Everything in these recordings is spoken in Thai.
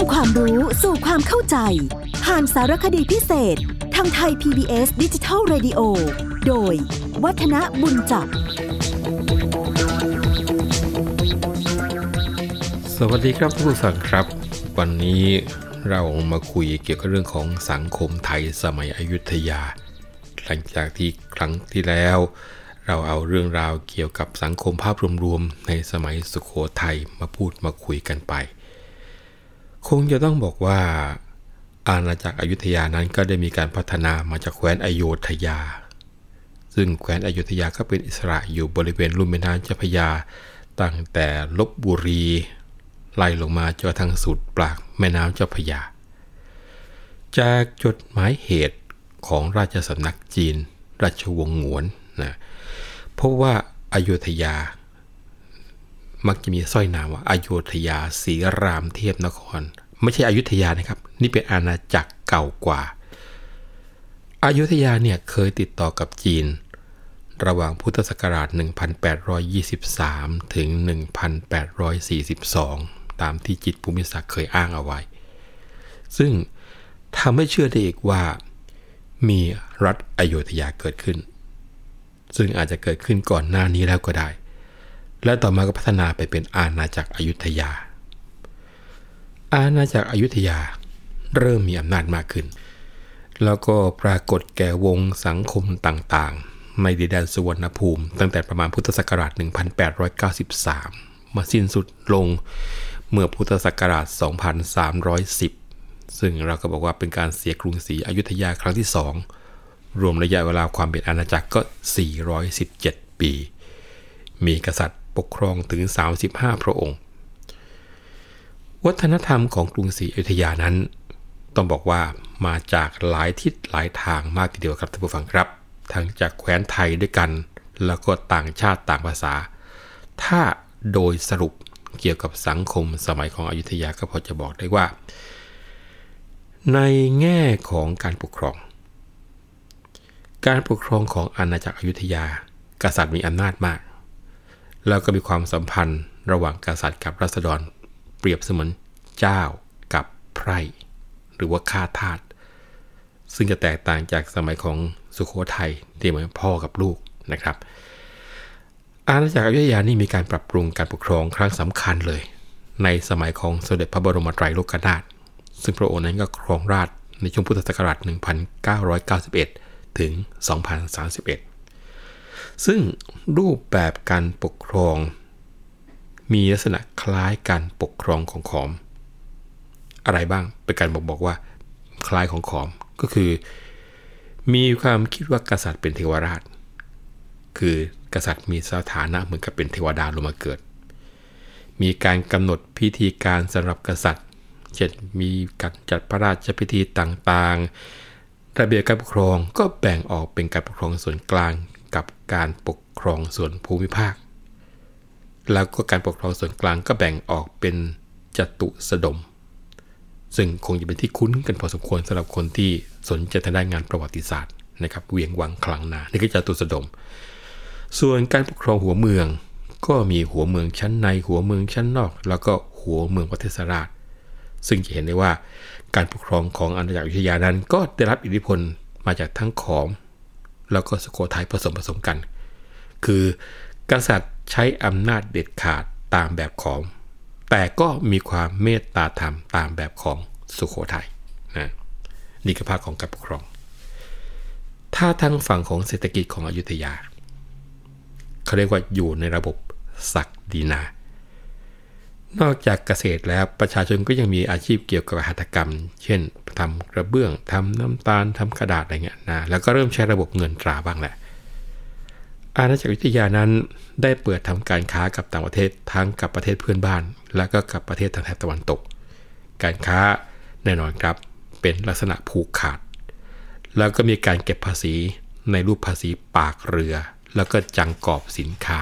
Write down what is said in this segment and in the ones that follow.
ำความรู้สู่ความเข้าใจ ผ่านสารคดีพิเศษ ทางไทย PBS ดิจิทัล Radio โดย วัฒนบุญจับ สวัสดีครับทุกท่านครับ วันนี้เรามาคุยเกี่ยวกับเรื่องของสังคมไทยสมัยอยุธยา หลังจากที่ครั้งที่แล้ว เราเอาเรื่องราวเกี่ยวกับสังคมภาพรวมๆในสมัยสุขโขทัยมาพูดมาคุยกันไป คงจะต้องบอกว่า อาณาจักรอยุธยานั้นก็ได้มีการพัฒนามาจากแคว้นอโยธยา ซึ่งแคว้นอยุธยาก็เป็นอิสระอยู่บริเวณลุ่มแม่น้ำเจ้าพยา ตั้งแต่ลบบุรี ไล่ลงมาจนกระทั่งสุดปากแม่น้ำเจ้าพยา จากจดหมายเหตุของราชสำนักจีน ราชวงศ์หงวนนะพราะว่าอายุทยา มักจะมีสร้อยนามว่าอายุทยาศรีรามเทพนคร ไม่ใช่อยุธยานะครับ นี่เป็นอาณาจักรเก่ากว่าอายุทยาเนี่ยเคยติดต่อกับจีน ระหว่างพุทธศักราช 1823 ถึง 1842 ตามที่จิตภูมิศักดิ์เคยอ้างเอาไว้ ซึ่งทำให้เชื่อได้อีกว่า มีรัฐอโยธยาเกิดขึ้น ซึ่งอาจจะเกิดขึ้นก่อนหน้านี้แล้วก็ได้ และต่อมาก็พัฒนาไปเป็นอาณาจักรอยุธยา อาณาจักรอยุธยาเริ่มมีอำนาจมากขึ้น แล้วก็ปรากฏแก่วงสังคมต่างๆ ในดินแดนสุวรรณภูมิ ตั้งแต่ประมาณพุทธศักราช 1893 มาสิ้นสุดลงเมื่อพุทธศักราช 2310 ซึ่งเราก็บอกว่าเป็นการเสียกรุงศรีอยุธยาครั้งที่ 2 รวมระยะเวลาความเป็นอาณาจักรก็ 417 ปี มีกษัตริย์ ปกครองถึง 35 พระองค์ วัฒนธรรมของกรุงศรีอยุธยานั้น ต้องบอกว่ามาจากหลายทิศหลายทางมากทีเดียวครับท่านผู้ฟังครับ ทั้งจากแคว้นไทยด้วยกัน แล้วก็ต่างชาติต่างภาษา ถ้าโดยสรุปเกี่ยวกับสังคมสมัยของอยุธยาก็พอจะบอกได้ว่า ในแง่ของการปกครอง การปกครองของอาณาจักรอยุธยา กษัตริย์มีอำนาจมาก แล้วก็มีความสัมพันธ์ระหว่างกษัตริย์กับรัษฎร เปรียบเสมือนเจ้ากับไพร่ หรือว่าข้าทาสซึ่งจะแตกต่างจากสมัยของสุขโขทัยที่เหมือนพ่อกับลูกนะครับ อาณาจักรอยุธยานี่มีการปรับปรุงการปกครองครั้งสำคัญเลย ในสมัยของสมเด็จพระบรมไตรโลกนาถซึ่งพระองค์นั้นก็ครองราชในช่วงพุทธศักราช 1991 ถึง 2031 ซึ่งรูปแบบการปกครอง มีลักษณะคล้ายการปกครองของขอม อะไรบ้างเป็นการบอกบอกว่า คล้ายของขอมก็คือ มีความคิดว่ากษัตริย์เป็นเทวราช คือกษัตริย์มีสถานะเหมือนกับเป็นเทวดาลงมาเกิด มีการกำหนดพิธีการสำหรับกษัตริย์เช่นมีการจัดพระราชพิธีต่างๆ ระเบียบการปกครองก็แบ่งออกเป็นการปกครองส่วนกลาง กับการปกครองส่วนภูมิภาค แล้วก็การปกครองส่วนกลางก็แบ่งออกเป็นจตุสดม ซึ่งคงจะเป็นที่คุ้นกันพอสมควรสำหรับคนที่สนใจทางด้านงานประวัติศาสตร์นะครับเวียงวังคลังนานี่คือจตุสดม ส่วนการปกครองหัวเมืองก็มีหัวเมืองชั้นในหัวเมืองชั้นนอก แล้วก็หัวเมืองประเทศราช ซึ่งจะเห็นได้ว่าการปกครองของอาณาจักรอยุธยานั้น ก็ได้รับอิทธิพลมาจากทั้งขอม แล้วก็สุโขทัยผสมผสมกัน คือกษัตริย์ใช้อำนาจเด็ดขาดตามแบบขอมแต่ก็มีความเมตตาธรรมตามแบบของสุโขทัยนะนี่คือภาคของการปกครอง ถ้าทางฝั่งของเศรษฐกิจของอยุธยาเขาเรียกว่าอยู่ในระบบศักดินา นอกจากเกษตรแล้วประชาชนก็ยังมีอาชีพเกี่ยวกับหัตถกรรม เช่นทำกระเบื้องทำน้ำตาลทำกระดาษอะไรเงี้ยนะแล้วก็เริ่มใช้ระบบเงินตราบ้างแหละอาณาจักรอยุธยานั้นได้เปิดทำการค้ากับต่างประเทศทั้งกับประเทศเพื่อนบ้าน และก็กับประเทศทางแถบตะวันตก การค้าแน่นอนครับเป็นลักษณะผูกขาด แล้วก็มีการเก็บภาษีในรูปภาษีปากเรือ แล้วก็จังกอบสินค้า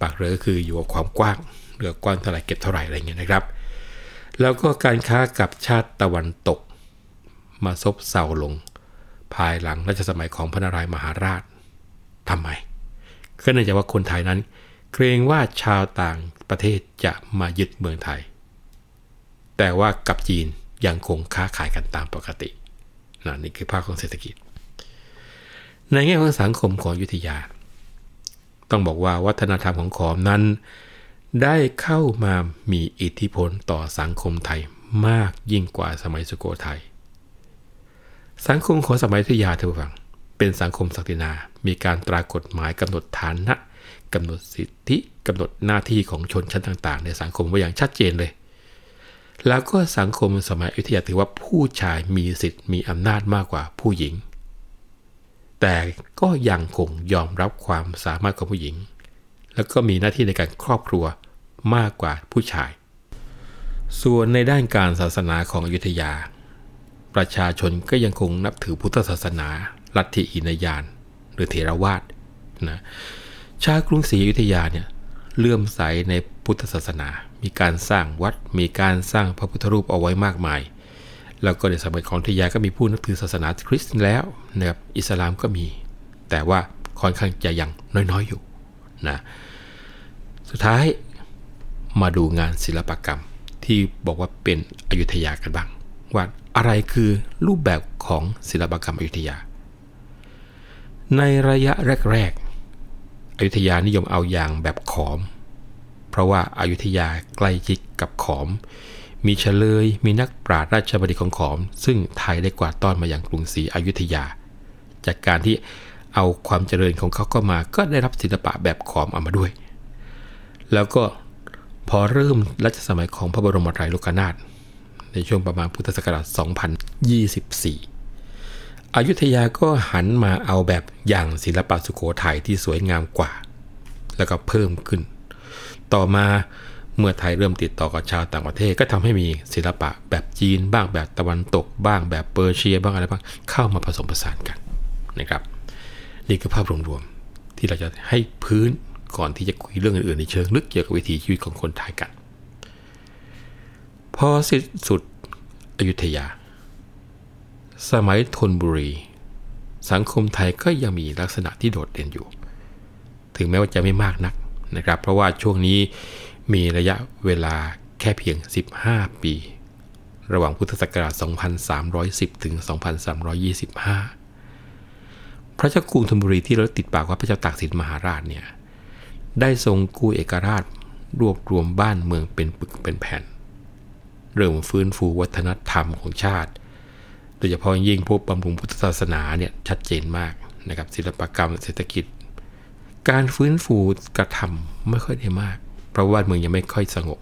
ปากเรือคืออยู่กับความกว้าง เรือกว้างเท่าไหร่เก็บเท่าไหร่อะไรเงี้ยนะครับ แล้วก็การค้ากับชาติตะวันตก มาซบเซาลง ภายหลังรัชสมัยของพระนารายมหาราชทำไมก็เนื่องจากว่าคนไทยนั้น เกรงว่าชาวต่างประเทศจะมายึดเมืองไทย แต่ว่ากับจีนยังคงค้าขายกันตามปกตินนี่คือภาคของเศรษฐกิจ ในแง่ของสังคมของยุธยา ต้องบอกว่าวัฒนธรรมของขอมนั้น ได้เข้ามามีอิทธิพลต่อสังคมไทยมากยิ่งกว่าสมัยสุโขทัย สังคมของสมัยอยุยาเทวฟัง เป็นสังคมศักดินา มีการตรากฎหมายกำหนดฐานะกำหนดสิทธิกำหนดหน้าที่ของชนชั้นต่างๆ ในสังคมไว้อย่างชัดเจนเลย แล้วก็สังคมสมัยอยุธยาถือว่าผู้ชายมีสิทธิ์มีอำนาจมากกว่าผู้หญิง แต่ก็ยังคงยอมรับความสามารถของผู้หญิง แล้วก็มีหน้าที่ในการครอบครัวมากกว่าผู้ชาย ส่วนในด้านการศาสนาของอยุธยา ประชาชนก็ยังคงนับถือพุทธศาสนา ลัทธิหินยาน หรือเถรวาทนะชาวกรุงศรีอยุธยาเนี่ยเลื่อมใสในพุทธศาสนา มีการสร้างวัด มีการสร้างพระพุทธรูปเอาไว้มากมาย แล้วก็ในสมัยของอยุธยาก็มีผู้นับถือศาสนาคริสต์แล้วนะครับ อิสลามก็มี แต่ว่าค่อนข้างจะยังน้อยๆอยู่ นะสุดท้ายมาดูงานศิลปกรรมที่บอกว่าเป็นอยุธยากันบ้าง ว่าอะไรคือรูปแบบของศิลปกรรมอยุธยา ในระยะแรกๆอยุธยานิยมเอาอย่างแบบขอม เพราะว่าอายุธยาใกล้ชิดกับขอม มีเฉลยมีนักปราชญ์ราชบัณฑิตของขอม ซึ่งไทยได้กวาดต้อนมาอย่างกรุงศรีอยุธยา จากการที่ เอาความเจริญของเขาก็มา ก็ได้รับศิลปะแบบขอมเอามาด้วย แล้วก็พอเริ่มรัชสมัยของพระบรมไตรโลกนาถในช่วงประมาณพุทธศักราช 2024 อยุธยาก็หันมาเอาแบบอย่างศิลปะสุโขทัยที่สวยงามกว่า แล้วก็เพิ่มขึ้น ต่อมาเมื่อไทยเริ่มติดต่อกับชาวต่างประเทศ ก็ทำให้มีศิลปะแบบจีนบ้างแบบตะวันตกบ้างแบบเปอร์เซียบ้างอะไรบ้างเข้ามาผสมผสานกันนะครับ นี่คือภาพรวมๆที่เราจะให้พื้นก่อนที่จะคุยเรื่องอื่นๆในเชิงลึกเกี่ยวกับวิถีชีวิตของคนไทยกัน พอสิ้นสุดอยุธยา สมัยธนบุรี สังคมไทยก็ยังมีลักษณะที่โดดเด่นอยู่ ถึงแม้ว่าจะไม่มากนักนะครับ เพราะว่าช่วงนี้มีระยะเวลาแค่เพียง 15 ปี ระหว่างพุทธศักราช 2310 ถึง 2325 พระเจ้ากรุงธนบุรีที่เราติดปากว่าพระเจ้าตากสินมหาราชเนี่ยได้ทรงกู้เอกราชรวบรวมบ้านเมืองเป็นปึกเป็นแผ่น เริ่มฟื้นฟูวัฒนธรรมของชาติ โดยเฉพาะยิ่งพวกบำรุงพุทธศาสนาเนี่ยชัดเจนมากนะครับศิลปกรรมเศรษฐกิจ การฟื้นฟูกระทำไม่ค่อยได้มาก เพราะว่าเมืองยังไม่ค่อยสงบ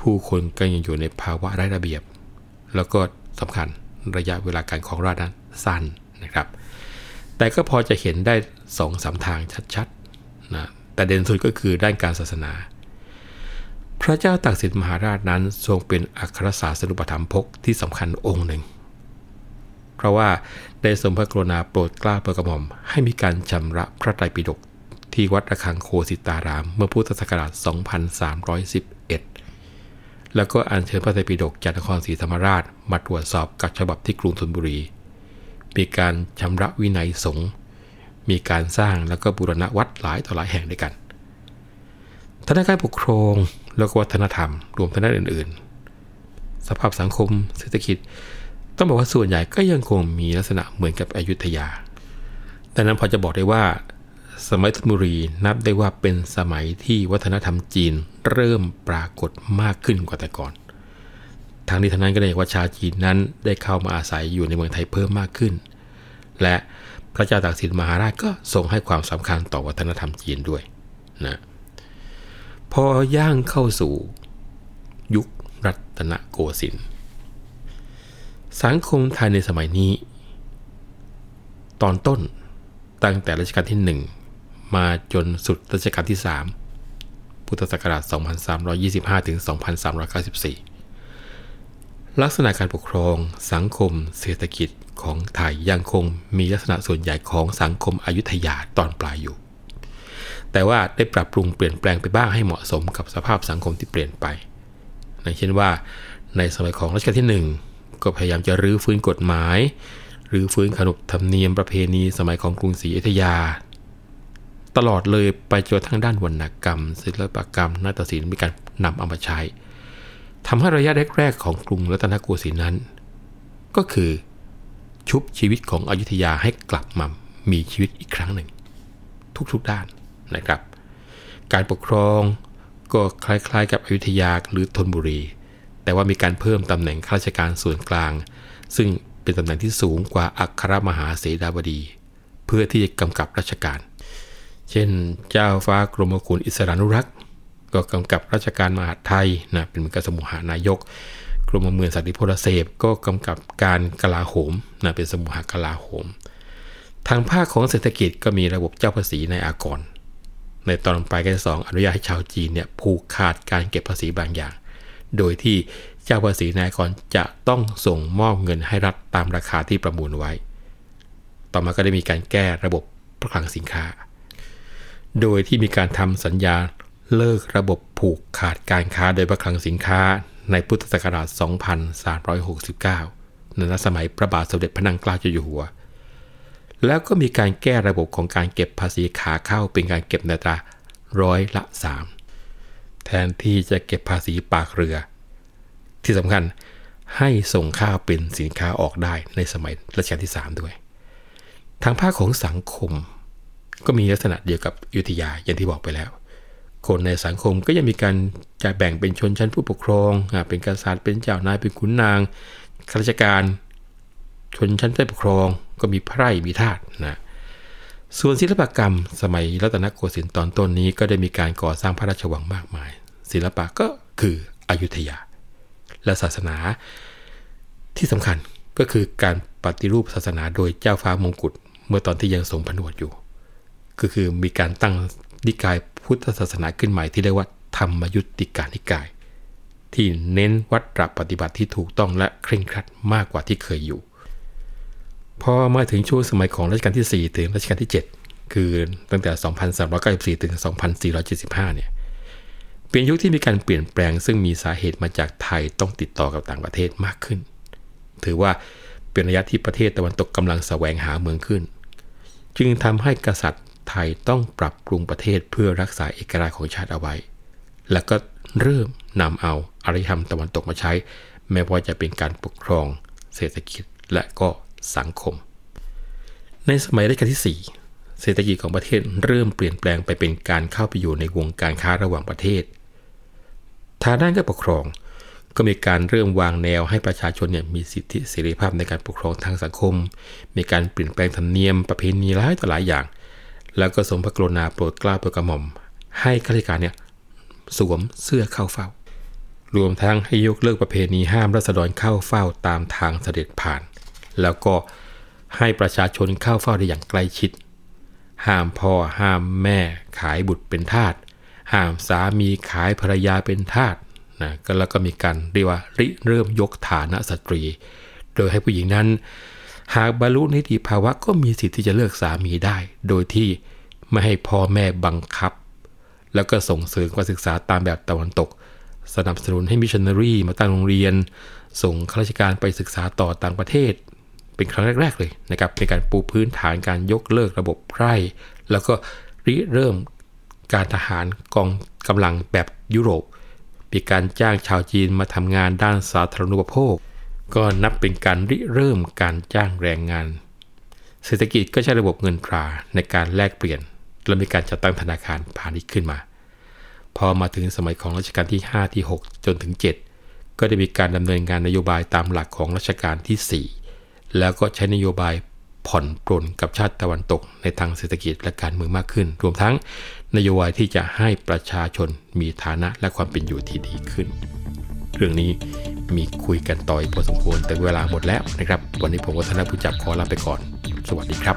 ผู้คนก็ยังอยู่ในภาวะไร้ระเบียบ แล้วก็สำคัญระยะเวลาการของราชนั้นสั้นนะครับ แต่ก็พอจะเห็นได้สองสาทางชัดๆนะแต่เด่นสุดก็คือด้านการศาสนา พระเจ้าตากสินมหาราชนั้นทรงเป็นอัครศาสนุปธรรมภกที่สำคัญองค์หนึ่ง เพราะว่าได้ทรงพระกรุณาโปรดกล้าโปรดกระหม่อม ให้มีการชำระพระไตรปิฎกที่วัดระฆังโคสิตาราม เมื่อพุทธศักราช 2311 แล้วก็อัญเชิญพระไตรปิฎกจากนครศรีธรรมราชมาตรวจสอบกับฉบับที่กรุงธนบุรี มีการชำระวินัยสงฆ์มีการสร้างแล้วก็บูรณะวัดหลายต่อหลายแห่งด้วยกันทางการปกครองแล้วก็วัฒนธรรม รวมทั้งด้านอื่น ๆ สภาพสังคมเศรษฐกิจ ต้องบอกว่าส่วนใหญ่ก็ยังคงมีลักษณะเหมือนกับอยุธยา ดังนั้นพอจะบอกได้ว่า สมัยธนบุรีนับได้ว่าเป็นสมัยที่วัฒนธรรมจีนเริ่มปรากฏมากขึ้นกว่าแต่ก่อน ทางนี้ทางนั้นก็เลยว่าชาวจีนนั้นได้เข้ามาอาศัยอยู่ในเมืองไทยเพิ่มมากขึ้น และพระเจ้าตากสินมหาราชก็ทรงให้ความสำคัญต่อวัฒนธรรมจีนด้วยนะพอย่างเข้าสู่ยุครัตนโกสินทร์สังคมไทยในสมัยนี้ ตอนต้นตั้งแต่รัชกาลที่ 1 มาจนสุดรัชกาลที่ 3 พุทธศักราช 2325 ถึง 2394 ลักษณะการปกครอง สังคม เศรษฐกิจของไทยยังคงมีลักษณะส่วนใหญ่ของสังคมอยุธยาตอนปลายอยู่ แต่ว่าได้ปรับปรุงเปลี่ยนแปลงไปบ้างให้เหมาะสมกับสภาพสังคมที่เปลี่ยนไปอย่างเช่นว่า ในสมัยของรัชกาลที่ 1 ก็พยายามจะรื้อฟื้นกฎหมาย หรือฟื้นขนบธรรมเนียมประเพณีสมัยของกรุงศรีอยุธยา ตลอดเลยไปจนทั้งด้านวรรณกรรม ศิลปกรรมนาฏศิลป์มีการนำเอามาใช้ ทำให้ระยะแรกๆของกรุงรัตนโกสินทร์นั้น ก็คือชุบชีวิตของอยุธยาให้กลับมามีชีวิตอีกครั้งหนึ่ง ทุกๆด้านนะครับ การปกครองก็คล้ายๆ กับอยุธยาหรือธนบุรี แต่ว่ามีการเพิ่มตำแหน่งข้าราชการส่วนกลาง ซึ่งเป็นตำแหน่งที่สูงกว่าอัครมหาเสดาบดี เพื่อที่จะกำกับราชการ เช่น เจ้าฟ้ากรมกุลอิสรานุรักษ์ ก็กำกับราชการมหาดไทยนะเป็นกสมุหานายก กรมเมืองสันติพลเสพก็กำกับการกลาโหมนะเป็นสมุหากลาโหม ทางภาคของเศรษฐกิจก็มีระบบเจ้าภาษีในอากร ในตอนปลายการสองอนุญาตให้ชาวจีนเนี่ยผูกขาดการเก็บภาษีบางอย่าง โดยที่เจ้าภาษีนายกรจะต้องส่งมอบเงินให้รัฐตามราคาที่ประมูลไว้ ต่อมาก็ได้มีการแก้ระบบประคลังสินค้า โดยที่มีการทำสัญญา เลิกระบบผูกขาดการค้าโดยประคลังสินค้าในพุทธศักราช 2369 ในรัสมัยพระบาทสมเด็จพระนางเกล้าเจ้าอยู่หัว แล้วก็มีการแก้ระบบของการเก็บภาษีขาเข้าเป็นการเก็บในตราร้อยละ 3 แทนที่จะเก็บภาษีปากเรือ ที่สำคัญให้ส่งข้าวเป็นสินค้าออกได้ในสมัยรัชกาลที่ 3 ด้วย ทางภาคของสังคม ก็มีลักษณะเดียวกับยุธยาอย่างที่บอกไปแล้ว คนในสังคมก็ยังมีการจะแบ่งเป็นชนชั้นผู้ปกครอง เป็นกษัตริย์เป็นเจ้านายเป็นขุนนางข้าราชการชนชั้นผู้ปกครองก็มีไพร่มีทาสนะส่วนศิลปกรรมสมัยรัตนโกสินทร์ตอนต้นนี้ก็ได้มีการก่อสร้างพระราชวังมากมาย ศิลปะก็คืออยุธยา และศาสนาที่สำคัญก็คือการปฏิรูปศาสนาโดยเจ้าฟ้ามงกุฎเมื่อตอนที่ยังทรงผนวดอยู่ ก็คือมีการตั้งนิกาย พุทธศาสนาขึ้นใหม่ที่เรียกว่าธรรมยุติกานิกาย ที่เน้นวัดระปฏิบัติที่ถูกต้องและเคร่งครัดมากกว่าที่เคยอยู่ พอมาถึงช่วงสมัยของรัชกาลที่ 4 ถึงรัชกาลที่ 7 คือตั้งแต่ 2394 ถึง 2475 เนี่ยเป็นยุคที่มีการเปลี่ยนแปลงซึ่งมีสาเหตุมาจากไทยต้องติดต่อกับต่างประเทศมากขึ้น ถือว่าเป็นระยะที่ประเทศตะวันตกกำลังแสวงหาเมืองขึ้น จึงทำให้กษัตริย์ ไทยต้องปรับปรุงประเทศเพื่อรักษาเอกราชของชาติเอาไว้ แล้วก็เริ่มนำเอาอารยธรรมตะวันตกมาใช้ แม้ว่าจะเป็นการปกครอง เศรษฐกิจและก็สังคม ในสมัยรัชกาลที่ 4 เศรษฐกิจของประเทศเริ่มเปลี่ยนแปลงไปเป็นการเข้าไปอยู่ในวงการค้าระหว่างประเทศ ทางด้านการปกครองก็มีการเริ่มวางแนวให้ประชาชนเนี่ยมีสิทธิเสรีภาพในการปกครองทางสังคม มีการเปลี่ยนแปลงธรรมเนียมประเพณีหลายต่อหลายอย่าง แล้วก็สมพระกรุณาโปรดเกล้าโปรดกระหม่อม ให้ข้าราชการเนี่ยสวมเสื้อเข้าเฝ้า รวมทั้งให้ยกเลิกประเพณีห้ามรัษฎรเข้าเฝ้าตามทางเสด็จผ่าน แล้วก็ให้ประชาชนเข้าเฝ้าได้อย่างใกล้ชิด ห้ามพ่อห้ามแม่ขายบุตรเป็นทาส ห้ามสามีขายภรรยาเป็นทาสนะก็แล้วก็มีการเรียกว่าริเริ่มยกฐานะสตรี โดยให้ผู้หญิงนั้น หากบรรลุนิติภาวะก็มีสิทธิ์ที่จะเลิกสามีได้ โดยที่ไม่ให้พ่อแม่บังคับ แล้วก็ส่งเสริมการศึกษาตามแบบตะวันตก สนับสนุนให้มิชชันนารีมาตั้งโรงเรียน ส่งข้าราชการไปศึกษาต่อต่างประเทศ เป็นครั้งแรก ๆ เลยนะครับเป็นการปูพื้นฐานการยกเลิกระบบไพร่แล้วก็ริเริ่มการทหารกองกำลังแบบยุโรปมีการจ้างชาวจีนมาทำงานด้านสาธารณูปโภค ก็นับเป็นการริเริ่มการจ้างแรงงาน เศรษฐกิจก็ใช้ระบบเงินตราในการแลกเปลี่ยน และมีการจัดตั้งธนาคารพาณิชย์ขึ้นมา พอมาถึงสมัยของรัชกาลที่ 5 ที่ 6 จนถึง 7 ก็ได้มีการดำเนินงานนโยบายตามหลักของรัชกาลที่ 4 แล้วก็ใช้นโยบายผ่อนปลนกับชาติตะวันตกในทางเศรษฐกิจและการเมืองมากขึ้น รวมทั้งนโยบายที่จะให้ประชาชนมีฐานะและความเป็นอยู่ที่ดีขึ้น เรื่องนี้มีคุยกันต่อยพอสมควรแต่เวลาหมดแล้วนะครับ วันนี้ผมวัฒนผู้จับขอลาไปก่อน สวัสดีครับ